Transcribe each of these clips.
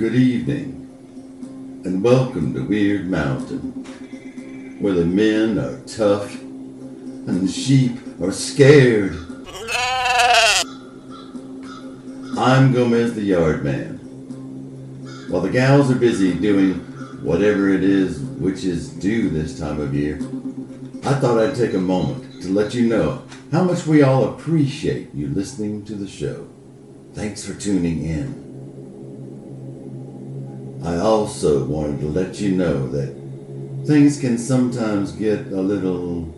Good evening, and welcome to Wyrd Mountain, where the men are tough and the sheep are scared. I'm Gomez the Yard Man. While the gals are busy doing whatever it is witches do this time of year, I thought I'd take a moment to let you know how much we all appreciate you listening to the show. Thanks for tuning in. I also wanted to let you know that things can sometimes get a little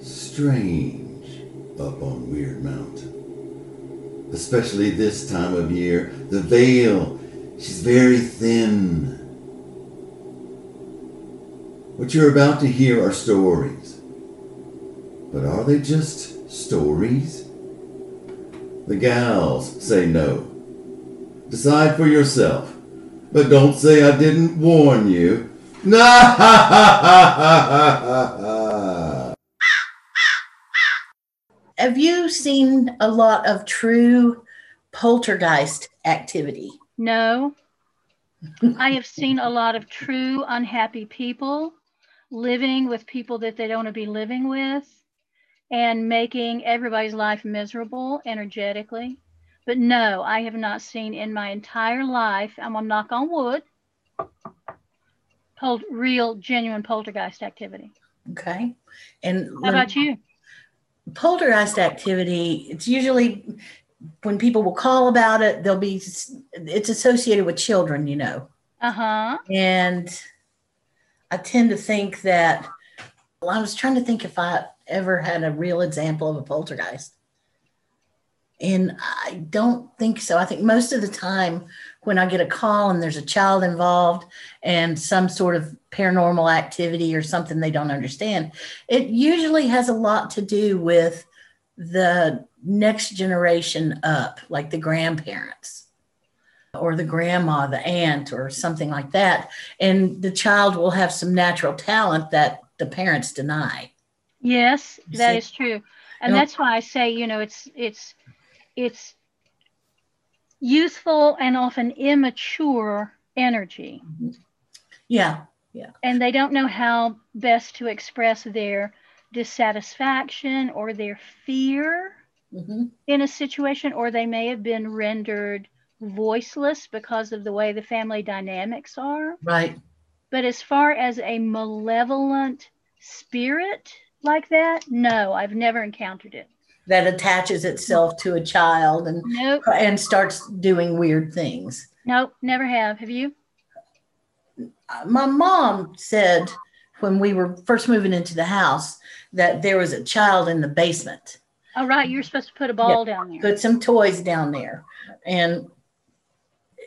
strange up on Wyrd Mountain. Especially this time of year. The veil, she's very thin. What you're about to hear are stories. But are they just stories? The gals say no. Decide for yourself. But don't say I didn't warn you. Have you seen a lot of true poltergeist activity? No. I have seen a lot of true unhappy people living with people that they don't want to be living with and making everybody's life miserable energetically. But no, I have not seen in my entire life, I'm gonna knock on wood, pol- real, genuine poltergeist activity. Okay. And How about you? poltergeist activity, it's usually when people will call about it, they'll be it's associated with children, you know. Uh huh. And I tend to think that well, I was trying to think if I ever had a real example of a poltergeist. And I don't think so. I think most of the time when I get a call and there's a child involved and some sort of paranormal activity or something they don't understand, it usually has a lot to do with the next generation up, like the grandparents or the grandma, the aunt, or something like that. And the child will have some natural talent that the parents deny. Yes, that is that see? is true. You And know- that's why I say, you know, it's it's it's youthful and often immature energy. Yeah. Yeah. And they don't know how best to express their dissatisfaction or their fear hmm in a situation, or they may have been rendered voiceless because of the way the family dynamics are. Right. But as far as a malevolent spirit like that, no, I've never encountered it. That attaches itself to a child and Nope, and starts doing weird things. nope, never have. Have you? My mom said when we were first moving into the house that there was a child in the basement. All right, you're supposed to put a ball down there. Put some toys down there. And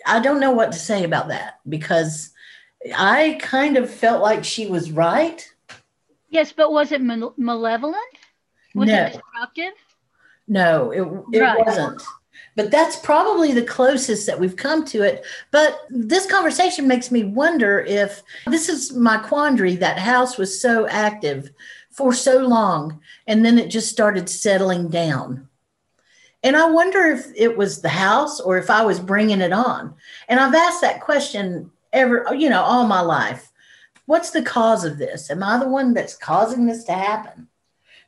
I don't know what to say about that because I kind of felt like she was right. Yes, but was it malevolent? Was no. it destructive? No, it, it Right. wasn't. But that's probably the closest that we've come to it. But this conversation makes me wonder if this is my quandary. That house was so active for so long, and then it just started settling down. And I wonder if it was the house or if I was bringing it on. And I've asked that question ever, you know, all my life. What's the cause of this? Am I the one that's causing this to happen?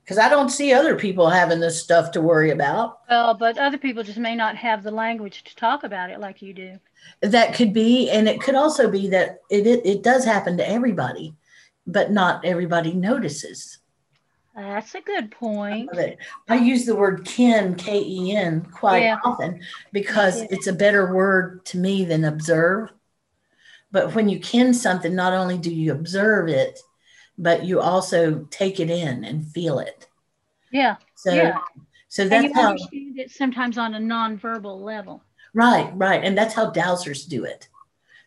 Because I don't see other people having this stuff to worry about. Well, but other people just may not have the language to talk about it like you do. That could be, and it could also be that it it, it does happen to everybody, but not everybody notices. That's a good point. it. I use the word ken, K E N, quite Yeah. often because Yeah. it's a better word to me than observe. But when you ken something, not only do you observe it, but you also take it in and feel it. Yeah. So, Yeah. so And that's you how, understand it sometimes on a nonverbal level. right, right, and that's how dowsers do it.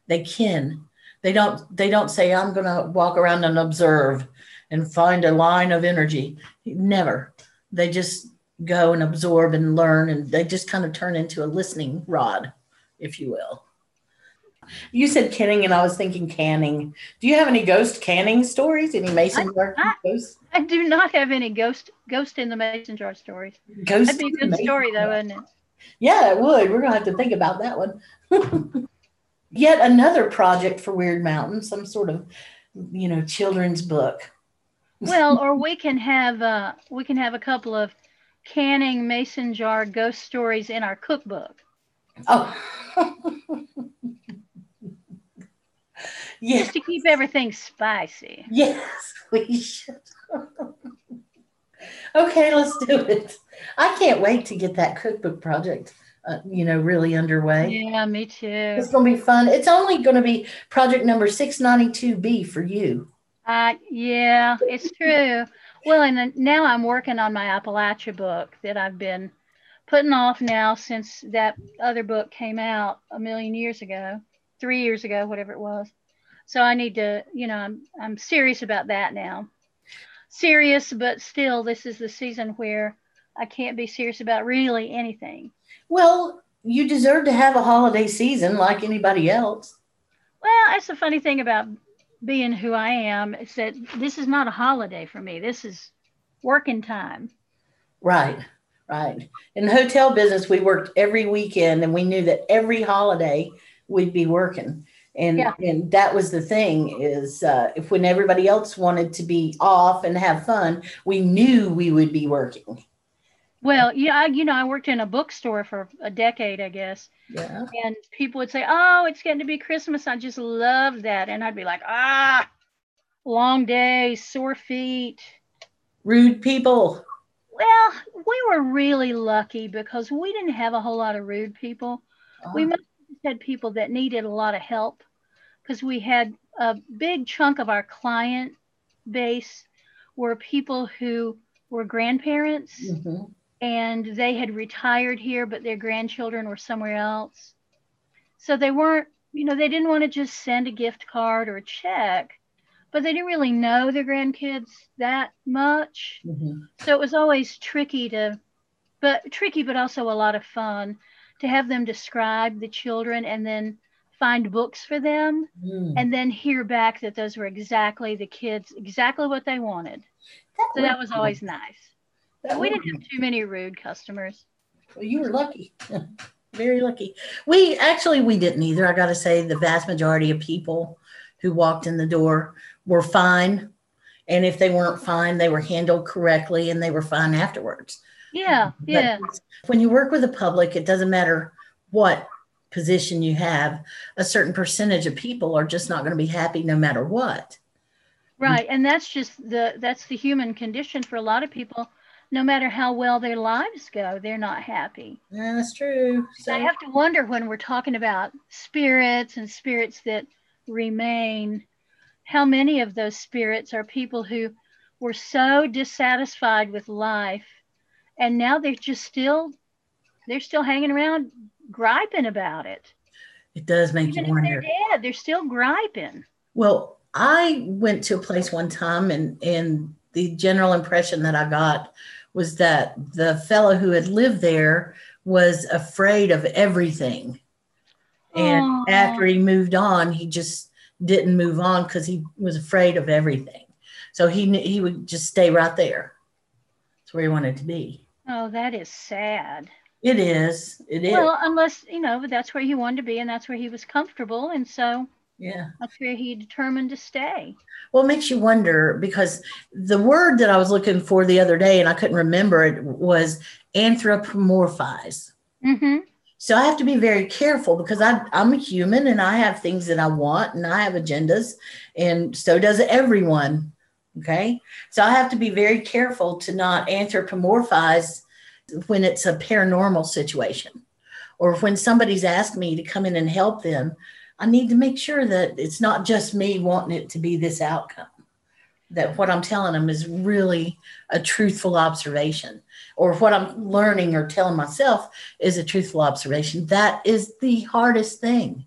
They ken. They don't. They don't say, "I'm going to walk around and observe and find a line of energy." Never. They just go and absorb and learn, and they just kind of turn into a listening rod, if you will. You said canning, and I was thinking canning. Do you have any ghost canning stories? Any mason jar I- ghost I do not have any ghost ghost in the mason jar stories. ghost? That'd be a good story though, wouldn't it? Yeah, it would. We're gonna have to think about that one. yet another project for Wyrd Mountain, some sort of, you know, children's book. Well, or we can have uh, we can have a couple of canning mason jar ghost stories in our cookbook. Oh. yes. Just to keep everything spicy. Yes, we should. okay, let's do it. I can't wait to get that cookbook project, uh, you know, really underway. Yeah, me too. It's going to be fun. It's only going to be project number 692B for you. Uh, yeah, it's true. Well, and now I'm working on my Appalachia book that I've been putting off now since that other book came out a million years ago, three years ago, whatever it was. So I need to, you know, I'm I'm serious about that now. Serious, but still, this is the season where I can't be serious about really anything. Well, you deserve to have a holiday season like anybody else. Well, that's the funny thing about being who I am is that this is not a holiday for me. This is working time. Right, right. In the hotel business, we worked every weekend and we knew that every holiday we'd be working. And, Yeah. and that was the thing is uh, if when everybody else wanted to be off and have fun, we knew we would be working. Well, yeah, I, you know, I worked in a bookstore for a decade, I guess, Yeah. and people would say, "Oh, it's getting to be Christmas." I just love that, and I'd be like, "Ah, long days, sore feet." Rude people. Well, we were really lucky because we didn't have a whole lot of rude people. We Oh, must have had people that needed a lot of help because we had a big chunk of our client base were people who were grandparents mhm. and they had retired here, but their grandchildren were somewhere else. So they weren't, you know, they didn't want to just send a gift card or a check, but they didn't really know their grandkids that much. Mhm. So it was always tricky to, but tricky, but also a lot of fun to have them describe the children and then find books for them Mm. and then hear back that those were exactly the kids, exactly what they wanted. So that was always nice. that We didn't have too many rude customers. Well, you were lucky. Very lucky. We actually we didn't either. I got to say the vast majority of people who walked in the door were fine. And if they weren't fine, they were handled correctly and they were fine afterwards. Yeah, But yeah. when you work with the public, it doesn't matter what position you have, a certain percentage of people are just not going to be happy no matter what. Right. And that's just the that's the human condition for a lot of people. No matter how well their lives go, they're not happy. Yeah, that's true. So I have to wonder when we're talking about spirits and spirits that remain, how many of those spirits are people who were so dissatisfied with life and now they're just still they're still hanging around griping about it. it does make Even you if they're wonder. dead, they're still griping. Well, I went to a place one time and and the general impression that I got was that the fellow who had lived there was afraid of everything. And Aw. after he moved on, he just didn't move on because he was afraid of everything. So he he would just stay right there. That's where he wanted to be. Oh, that is sad. It is. It is. Well, unless, you know, that's where he wanted to be and that's where he was comfortable. And so yeah. that's where he determined to stay. Well, it makes you wonder because the word that I was looking for the other day and I couldn't remember it was anthropomorphize. hmm So I have to be very careful because I, I'm a human and I have things that I want and I have agendas, and so does everyone. Okay. So I have to be very careful to not anthropomorphize when it's a paranormal situation or when somebody's asked me to come in and help them. I need to make sure that it's not just me wanting it to be this outcome, that what I'm telling them is really a truthful observation, or what I'm learning or telling myself is a truthful observation. That is the hardest thing.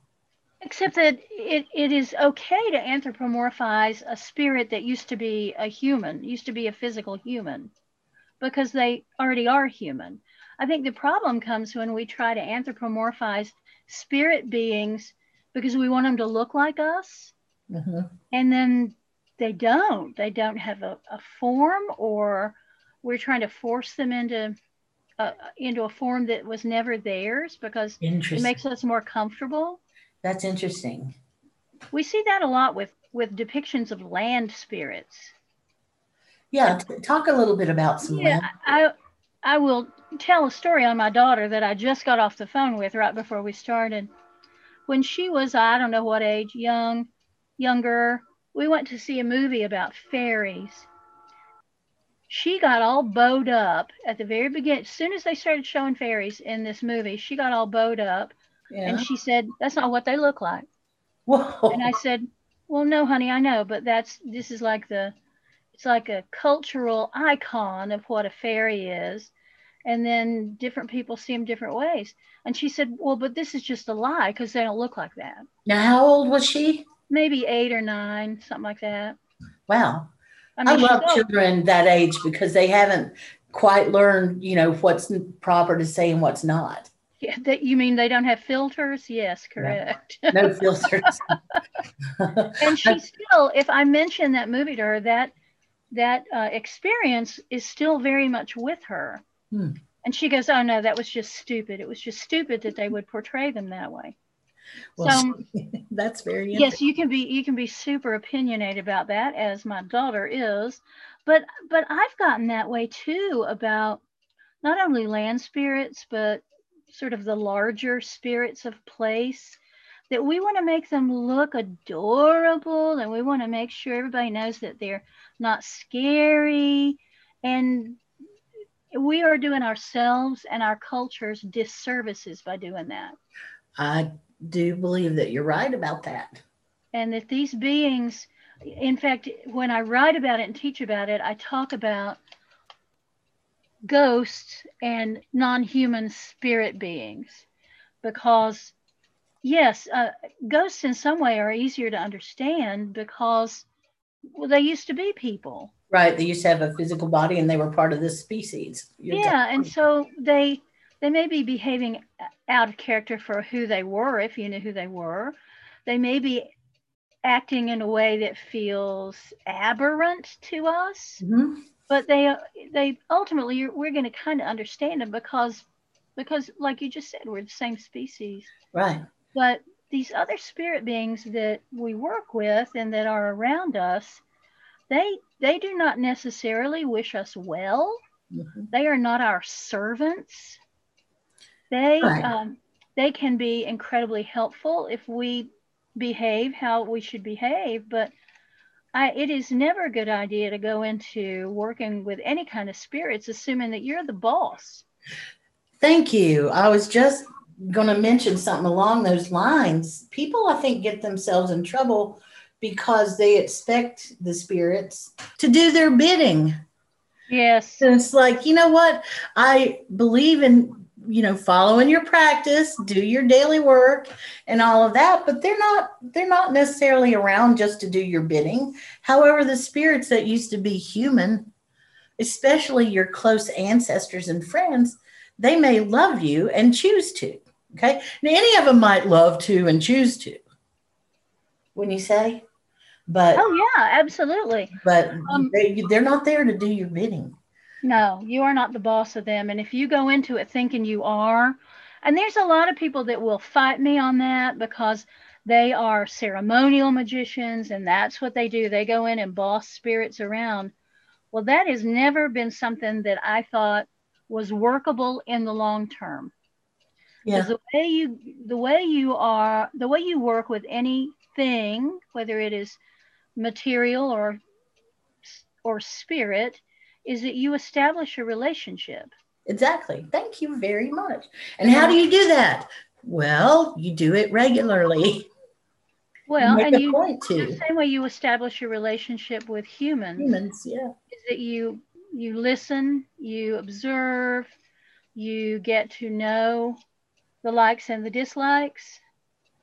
Except that it, it is okay to anthropomorphize a spirit that used to be a human, used to be a physical human, because they already are human. I think the problem comes when we try to anthropomorphize spirit beings because we want them to look like us, Mhm. and then they don't. They don't have a, a form, or we're trying to force them into a, into a form that was never theirs because it makes us more comfortable. That's interesting. We see that a lot with with depictions of land spirits. Yeah, t- talk a little bit about some Yeah, land. I I will tell a story on my daughter that I just got off the phone with right before we started. When she was I don't know what age, young, younger, we went to see a movie about fairies. She got all bowed up at the very beginning. As soon as they started showing fairies in this movie, she got all bowed up Yeah. and she said, That's not what they look like. Whoa. And I said, Well, no, honey, I know, but that's this is like the it's like a cultural icon of what a fairy is. And then different people see them different ways. And she said, Well, but this is just a lie because they don't look like that. now, how old was she? Maybe eight or nine, something like that. Wow. I I, love children that age because they haven't quite learned, you know, what's proper to say and what's not. Yeah, that you mean they don't have filters? Yes, correct. No filters. and she still, if I mention that movie to her, that that uh, experience is still very much with her. Hmm. And she goes, "Oh no, that was just stupid. It was just stupid that they would portray them that way." Well, so that's very yes, you can be you can be super opinionated about that, as my daughter is, but but I've gotten that way too about not only land spirits but sort of the larger spirits of place that we want to make them look adorable and we want to make sure everybody knows that they're not scary and we are doing ourselves and our cultures disservices by doing that I do believe that you're right about that. and that these beings in fact when i write about it and teach about it i talk about ghosts and non-human spirit beings because yes uh, ghosts in some way are easier to understand because well, they used to be people Right. They used to have a physical body and they were part of this species. You're yeah and so they they may be behaving out of character for who they were if you knew who they were they may be acting in a way that feels aberrant to us Mhm. But they they ultimately you're, we're going to kind of understand them because because like you just said we're the same species Right. but these other spirit beings that we work with and that are around us they they do not necessarily wish us well Mhm. they are not our servants they Right. um, they can be incredibly helpful if we behave how we should behave but I, it is never a good idea to go into working with any kind of spirits assuming that you're the boss Thank you. I was just going to mention something along those lines. People, I think, get themselves in trouble because they expect the spirits to do their bidding. yes And it's like, you know what? I believe in, you know, following your practice, do your daily work and all of that, but they're not they're not necessarily around just to do your bidding. However, the spirits that used to be human, especially your close ancestors and friends, they may love you and choose to. Okay? Now any of them might love to and choose to. When you say, but oh yeah absolutely but Um, they, they're not there to do your bidding. No, you are not the boss of them. And if you go into it thinking you are, and there's a lot of people that will fight me on that because they are ceremonial magicians and that's what they do. They go in and boss spirits around. Well, that has never been something that I thought was workable in the long term. Yeah. Because the way you the way you are the way you work with anything, whether it is material or or spirit, is that you establish a relationship. Exactly. Thank you very much. And how do you do that? Well, you do it regularly. Well, Make and a you point the same way you establish a relationship with humans humans. Yeah. is that you you listen, you observe, you get to know the likes and the dislikes.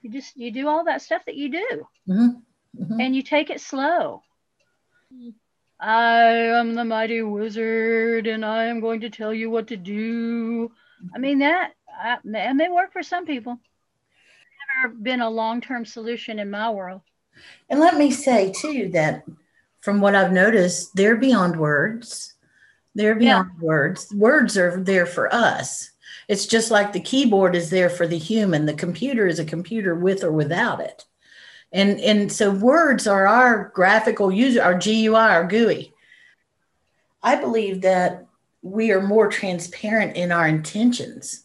You just you do all that stuff that you do, Mhm. and you take it slow. I am the mighty wizard, and I am going to tell you what to do. I mean that I, that may work for some people. Never been a long-term solution in my world. And let me say too that from what I've noticed, they're beyond words. They're Yeah. beyond words. Words are there for us. It's just like the keyboard is there for the human. The computer is a computer with or without it. And, and so words are our graphical user, our GUI, our GUI. I believe that we are more transparent in our intentions.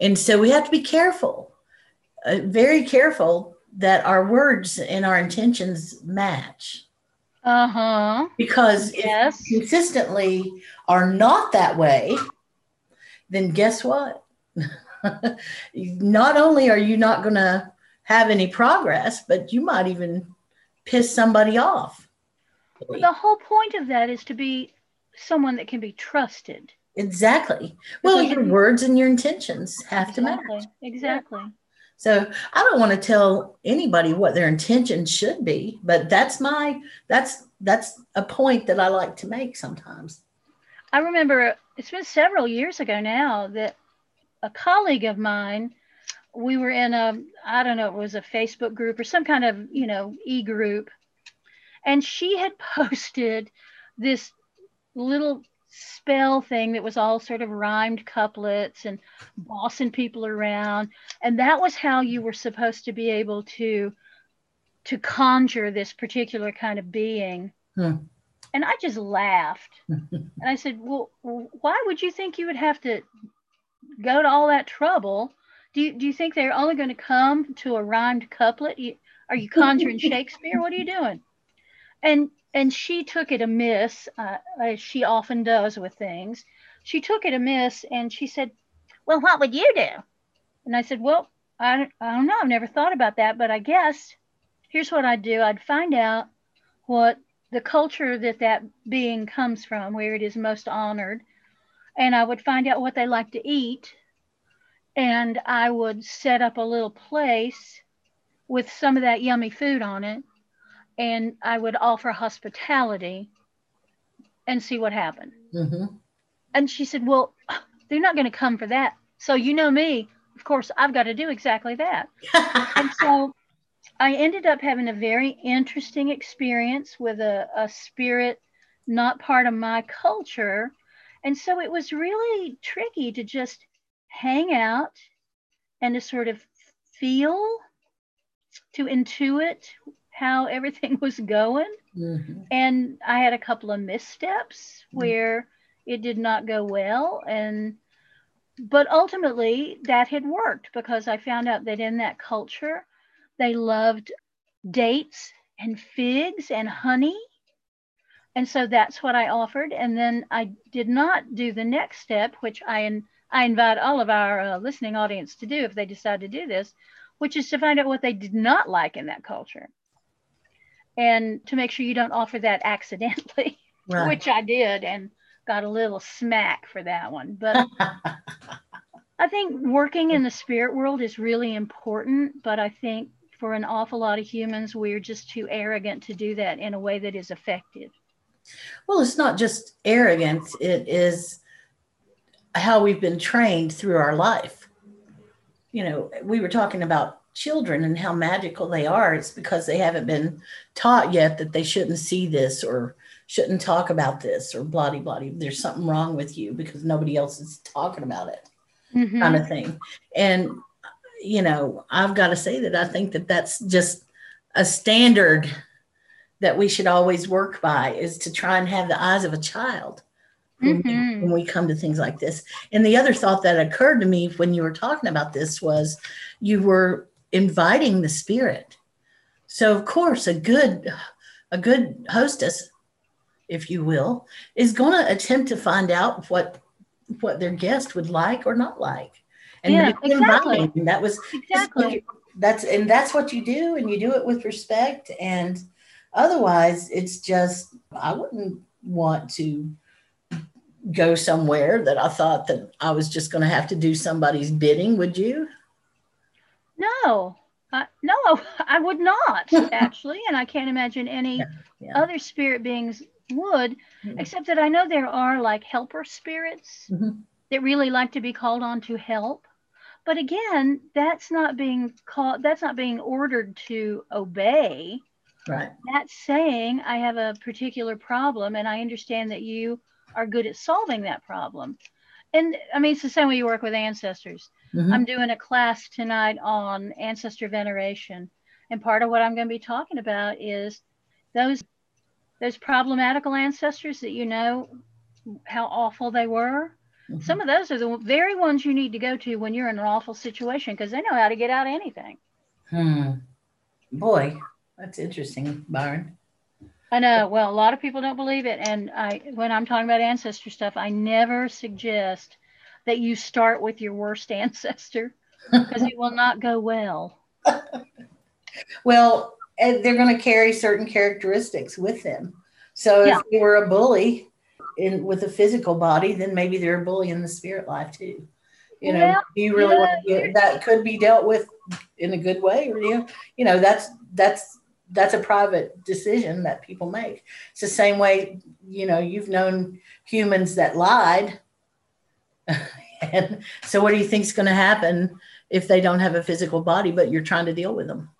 And so we have to be careful, uh, very careful that our words and our intentions match. Uh huh. Because Yes. if consistently are not that way, then guess what? not only are you not going to have any progress, but you might even piss somebody off. The whole point of that is to be someone that can be trusted. Exactly. Well, your words and your intentions have to match. Exactly. Exactly. So I don't want to tell anybody what their intentions should be, but that's my that's that's a point that I like to make sometimes. I remember it's been several years ago now that a colleague of mine, we were in a, I don't know, it was a Facebook group or some kind of, you know, e group. And she had posted this little spell thing that was all sort of rhymed couplets and bossing people around. And that was how you were supposed to be able to to conjure this particular kind of being. Hmm. And I just laughed. And I said, Well, why would you think you would have to go to all that trouble? Do you, do you think they're only going to come to a rhymed couplet? You, are you conjuring Shakespeare? What are you doing? And and she took it amiss, uh, as she often does with things. She took it amiss and she said, Well, what would you do? And I said, Well, I, I don't know. I've never thought about that, but I guess here's what I'd do I'd find out what the culture that that being comes from, where it is most honored, and I would find out what they like to eat, and I would set up a little place with some of that yummy food on it, and I would offer hospitality and see what happened. hmm And she said, Well, they're not going to come for that. So, you know me, of course, I've got to do exactly that. And so I ended up having a very interesting experience with a, a spirit not part of my culture. And so it was really tricky to just hang out and to sort of feel, to intuit how everything was going. Mhm. And I had a couple of missteps where it did not go well. And but ultimately that had worked because I found out that in that culture they loved dates and figs and honey. And so that's what I offered. And then I did not do the next step, which I, I invite all of our uh, listening audience to do if they decide to do this, which is to find out what they did not like in that culture. And to make sure you don't offer that accidentally, Right. which I did and got a little smack for that one. But I think working in the spirit world is really important, but I think for an awful lot of humans, we're just too arrogant to do that in a way that is effective. Well, it's not just arrogance, it is how we've been trained through our life. You know, we were talking about children and how magical they are. It's because they haven't been taught yet that they shouldn't see this or shouldn't talk about this or blah, blah, blah. There's something wrong with you because nobody else is talking about it, Mhm. kind of thing. And, you know, I've got to say that I think that that's just a standard that we should always work by is to try and have the eyes of a child when, we, Mhm. when we come to things like this. And the other thought that occurred to me when you were talking about this was you were inviting the spirit. So of course a good a good hostess, if you will, is going to attempt to find out what what their guest would like or not like. And Yeah, exactly. inviting. that was Exactly. that's and that's what you do and you do it with respect and otherwise it's just i wouldn't want to go somewhere that i thought that i was just going to have to do somebody's bidding would you No, I, no, I would not actually, and I can't imagine any Yeah, yeah. other spirit beings would, Mhm. except that I know there are like helper spirits Mhm. that really like to be called on to help. But again, that's not being called. That's not being ordered to obey. right That's saying I have a particular problem, and I understand that you are good at solving that problem. and I mean, it's the same way you work with ancestors. Mhm. I'm doing a class tonight on ancestor veneration. And part of what I'm going to be talking about is those those problematical ancestors that you know how awful they were. Mhm. Some of those are the very ones you need to go to when you're in an awful situation because they know how to get out of anything. Hmm. Boy, that's interesting, Byron. I know. Well, a lot of people don't believe it, and I when I'm talking about ancestor stuff, I never suggest that you start with your worst ancestor because it will not go well. Well, they're going to carry certain characteristics with them. So if Yeah. you were a bully in with a physical body, then maybe they're a bully in the spirit life too. You know, do you really want to get that could be dealt with in a good way, or you, you know, that's that's that's a private decision that people make. It's the same way, you know, you've known humans that lied. and so what do you think is going to happen if they don't have a physical body, but you're trying to deal with them?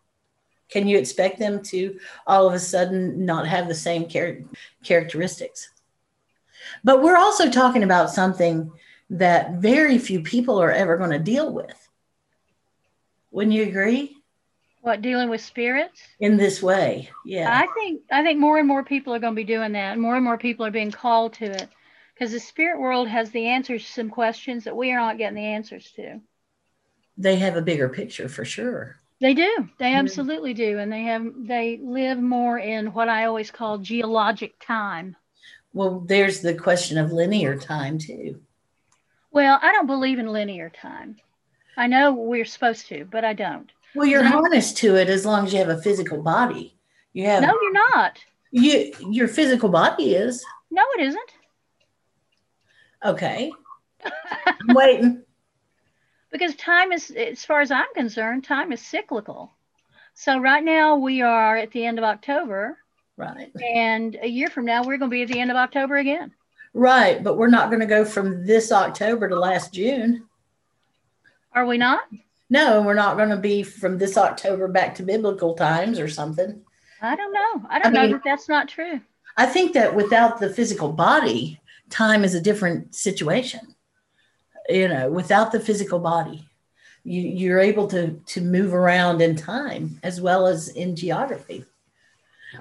Can you expect them to all of a sudden not have the same char- characteristics? But we're also talking about something that very few people are ever going to deal with. Wouldn't you agree? What dealing with spirits? In this way, yeah. I think I think more and more people are going to be doing that, and more and more people are being called to it because the spirit world has the answers to some questions that we are not getting the answers to. they have a bigger picture for sure. They do. They Mhm. absolutely do, and they have they live more in what I always call geologic time. Well, there's the question of linear time too. Well, I don't believe in linear time. I know we're supposed to, but I don't. Well, you're harnessed to it as long as you have a physical body. You have No, you're not. you your physical body is No, it isn't. okay. I'm waiting. because time is as far as i'm concerned time is cyclical so right now we are at the end of october Right. and a year from now we're going to be at the end of october again Right, but we're not going to go from this October to last June. are we not No, we're not going to be from this October back to biblical times or something. i don't know i don't I know mean- that that's not true I think that without the physical body, time is a different situation. You know, without the physical body, you, you're able to to move around in time as well as in geography.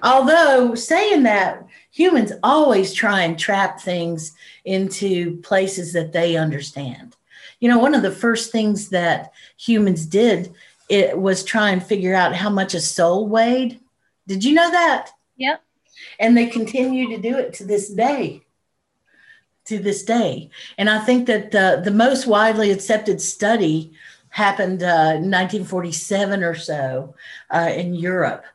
Although saying that, humans always try and trap things into places that they understand. You know, one of the first things that humans did it was try and figure out how much a soul weighed. Did you know that? yep and they continue to do it to this day to this day and i think that uh, the most widely accepted study happened uh, in 1947 or so uh, in europe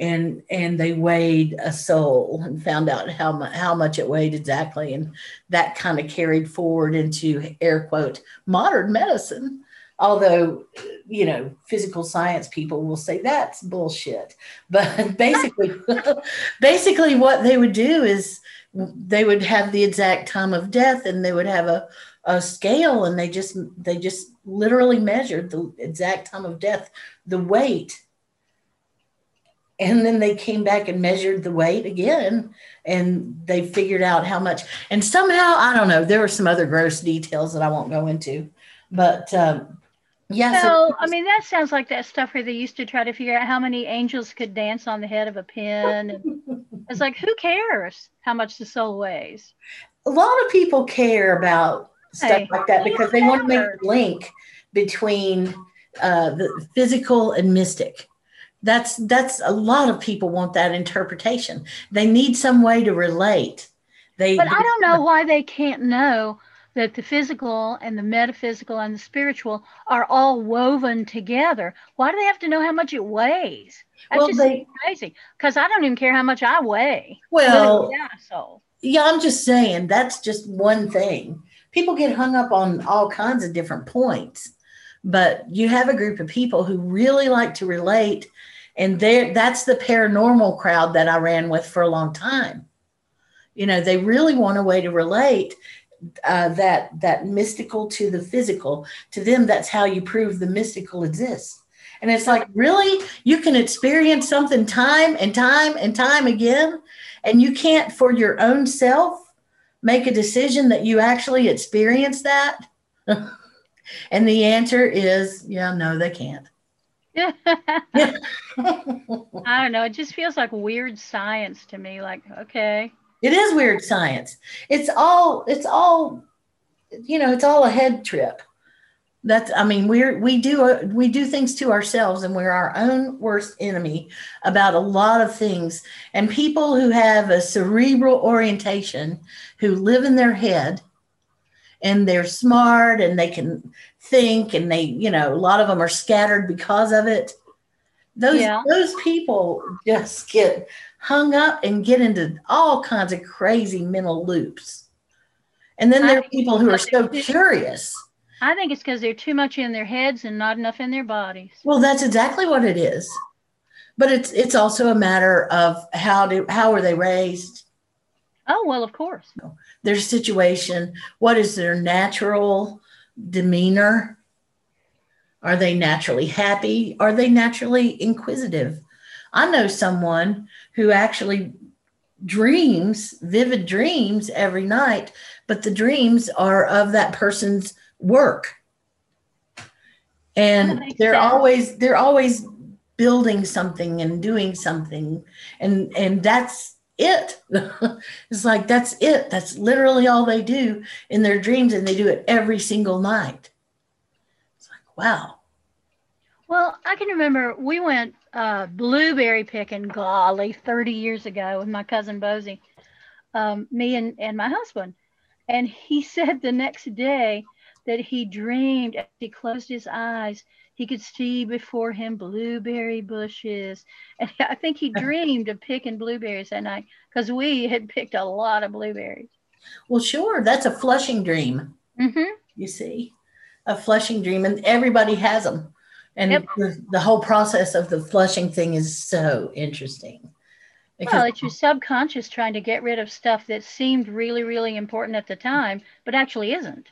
and and they weighed a soul and found out how, mu- how much it weighed exactly and that kind of carried forward into air quote modern medicine. Although you know physical science people will say that's bullshit but basically basically what they would do is they would have the exact time of death and they would have a, a scale and they just they just literally measured the exact time of death the weight and then they came back and measured the weight again and they figured out how much. And somehow i don't know there were some other gross details that i won't go into but um, yeah so i mean that sounds like that stuff where they used to try to figure out how many angels could dance on the head of a pin. It's like who cares how much the soul weighs? A lot of people care about stuff Hey, like that because they want to make a link between uh, the physical and mystic. That's that's a lot of people want that interpretation. They need some way to relate. They But I don't know why they can't know that the physical and the metaphysical and the spiritual are all woven together. Why do they have to know how much it weighs? That's Well, just they- crazy. Because I don't even care how much I weigh. Well, a yeah, I'm just saying that's just one thing. People get hung up on all kinds of different points, but you have a group of people who really like to relate, and there that's the paranormal crowd that I ran with for a long time. You know, they really want a way to relate uh, that that mystical to the physical. To them, that's how you prove the mystical exists. And it's like, really, you can experience something time and time and time again, and you can't for your own self make a decision that you actually experience that? and the answer is, yeah, no, they can't. I don't know. It just feels like weird science to me. Like, okay. It is weird science. It's all, it's all, you know, it's all a head trip. That's, I mean, we're, we do, we do things to ourselves and we're our own worst enemy about a lot of things. And people who have a cerebral orientation, who live in their head and they're smart and they can think and they, you know, a lot of them are scattered because of it. Those, yeah. those people just get hung up and get into all kinds of crazy mental loops. And then there are people who are so curious I think it's because they're too much in their heads and not enough in their bodies. Well, that's exactly what it is. But it's it's also a matter of how do how are they raised? Oh well, of course. Their situation. What is their natural demeanor? Are they naturally happy? Are they naturally inquisitive? I know someone who actually dreams vivid dreams every night, but the dreams are of that person's work and they're sense. always they're always building something and doing something and and that's it. It's like that's it. That's literally all they do in their dreams and they do it every single night. It's like wow. Well i can remember we went uh, blueberry picking golly 30 years ago with my cousin bosie um, me and, and my husband. And he said the next day that he dreamed as he closed his eyes, he could see before him blueberry bushes. And I think he dreamed of picking blueberries that night because we had picked a lot of blueberries. Well, sure. That's a flushing dream. Mm-hmm. You see, a flushing dream, and everybody has them. And yep. the, the, whole process of the flushing thing is so interesting. Because well, it's your subconscious trying to get rid of stuff that seemed really, really important at the time, but actually isn't.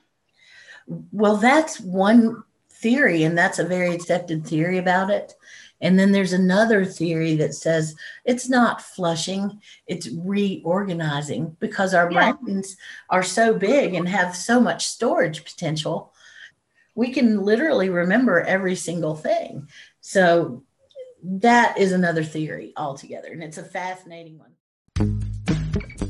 Well, that's one theory, and that's a very accepted theory about it. And then there's another theory that says it's not flushing, it's reorganizing because our yeah. brains are so big and have so much storage potential. We can literally remember every single thing. So that is another theory altogether, and it's a fascinating one.